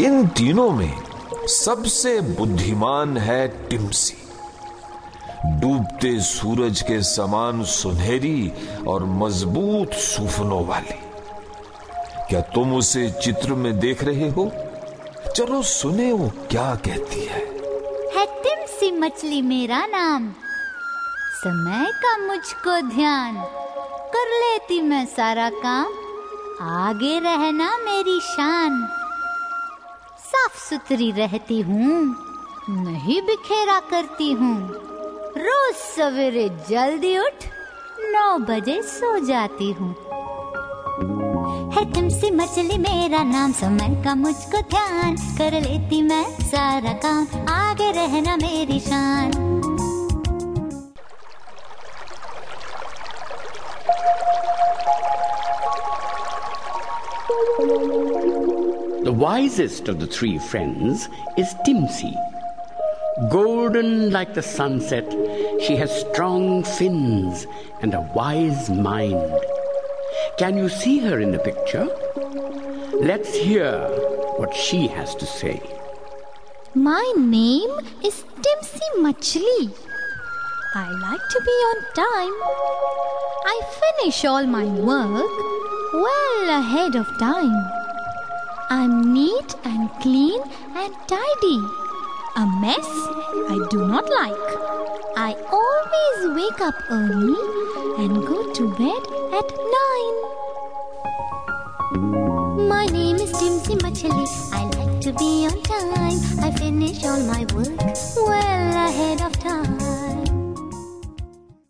इन तीनों में सबसे बुद्धिमान है टिमसी। डूबते सूरज के समान सुनहरी और मज़बूत सुफनों वाली। क्या तुम उसे चित्र में देख रहे हो? चलो सुने वो क्या कहती है। है टिम्सी मछली मेरा नाम। समय का मुझको ध्यान। कर लेती मैं सारा काम। आगे रहना मेरी शान। सुथरी रहती हूँ, नहीं बिखेरा करती हूँ। रोज सवेरे जल्दी उठ, नौ बजे सो जाती हूँ। है तुमसे मछली मेरा नाम समय का मुझको ध्यान। कर लेती मैं सारा काम, आगे रहना मेरी शान। The wisest of the three friends is Timsy. Golden like the sunset, she has strong fins and a wise mind. Can you see her in the picture? Let's hear what she has to say. My name is Timsy Machli. I like to be on time. I finish all my work well ahead of time. I'm neat and clean and tidy. A mess I do not like. I always wake up early and go to bed at 9. My name is Timsy Machali. I like to be on time. I finish all my work well